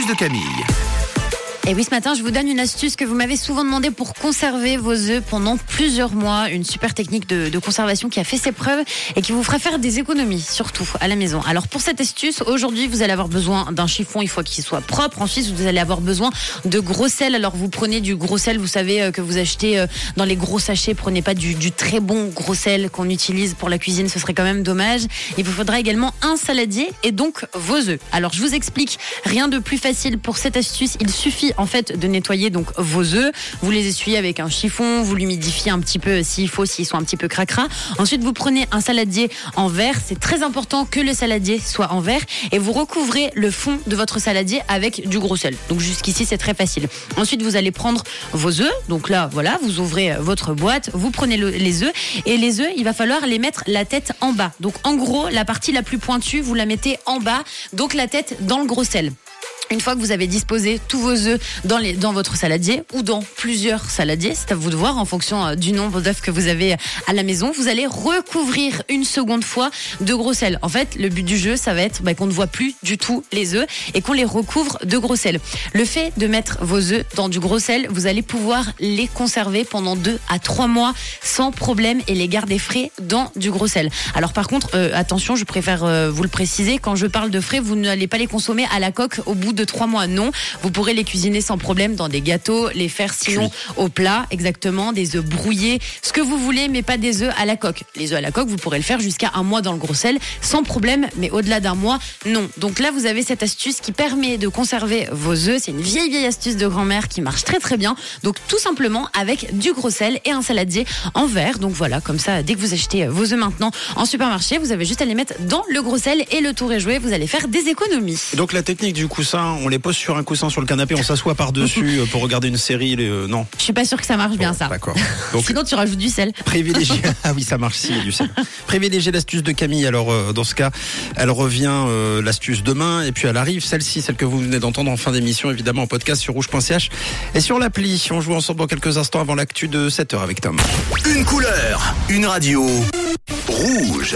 de Camille. Et oui, ce matin, je vous donne une astuce que vous m'avez souvent demandé pour conserver vos œufs pendant plusieurs mois. Une super technique de, conservation qui a fait ses preuves et qui vous fera faire des économies, surtout à la maison. Alors pour cette astuce, aujourd'hui, vous allez avoir besoin d'un chiffon, il faut qu'il soit propre. Ensuite, vous allez avoir besoin de gros sel. Alors vous prenez du gros sel, vous savez euh, que vous achetez euh, dans les gros sachets. Prenez pas du, du très bon gros sel qu'on utilise pour la cuisine, ce serait quand même dommage. Il vous faudra également un saladier et donc vos œufs. Alors je vous explique, rien de plus facile pour cette astuce. Il suffit en fait de nettoyer donc vos œufs. Vous les essuyez avec un chiffon, vous l'humidifiez un petit peu s'il faut, s'ils sont un petit peu cracra. Ensuite, vous prenez un saladier en verre. C'est très important que le saladier soit en verre et vous recouvrez le fond de votre saladier avec du gros sel. Donc jusqu'ici, c'est très facile. Ensuite, vous allez prendre vos œufs. Donc là, voilà, vous ouvrez votre boîte, vous prenez le, les œufs et les œufs, il va falloir les mettre la tête en bas. Donc en gros, la partie la plus pointue, vous la mettez en bas, donc la tête dans le gros sel. Une fois que vous avez disposé tous vos œufs dans, les, dans votre saladier ou dans plusieurs saladiers, c'est à vous de voir en fonction euh, du nombre d'œufs que vous avez à la maison, vous allez recouvrir une seconde fois de gros sel. En fait, le but du jeu, ça va être bah, qu'on ne voit plus du tout les œufs et qu'on les recouvre de gros sel. Le fait de mettre vos œufs dans du gros sel, vous allez pouvoir les conserver pendant deux à trois mois sans problème et les garder frais dans du gros sel. Alors par contre, euh, attention, je préfère euh, vous le préciser, quand je parle de frais, vous n'allez pas les consommer à la coque au bout de trois mois, non. Vous pourrez les cuisiner sans problème dans des gâteaux, les faire sinon au plat, exactement, des œufs brouillés, ce que vous voulez, mais pas des œufs à la coque. Les œufs à la coque, vous pourrez le faire jusqu'à un mois dans le gros sel, sans problème, mais au-delà d'un mois, non. Donc là, vous avez cette astuce qui permet de conserver vos œufs. C'est une vieille, vieille astuce de grand-mère qui marche très, très bien. Donc tout simplement avec du gros sel et un saladier en verre. Donc voilà, comme ça, dès que vous achetez vos œufs maintenant en supermarché, vous avez juste à les mettre dans le gros sel et le tour est joué. Vous allez faire des économies. Donc la technique du coussin, on les pose sur un coussin sur le canapé, on s'assoit par-dessus euh, pour regarder une série. euh, non. Je suis pas sûre que ça marche bien ça. D'accord. Donc Sinon, tu rajoutes du sel. privilégier. Ah oui, ça marche si, il y a du sel. Privilégier l'astuce de Camille. Alors euh, dans ce cas, elle revient euh, l'astuce demain et puis elle arrive celle-ci, celle que vous venez d'entendre en fin d'émission, évidemment en podcast sur rouge.ch et sur l'appli. On joue ensemble dans quelques instants avant l'actu de 7h avec Tom. Une couleur, une radio. Rouge.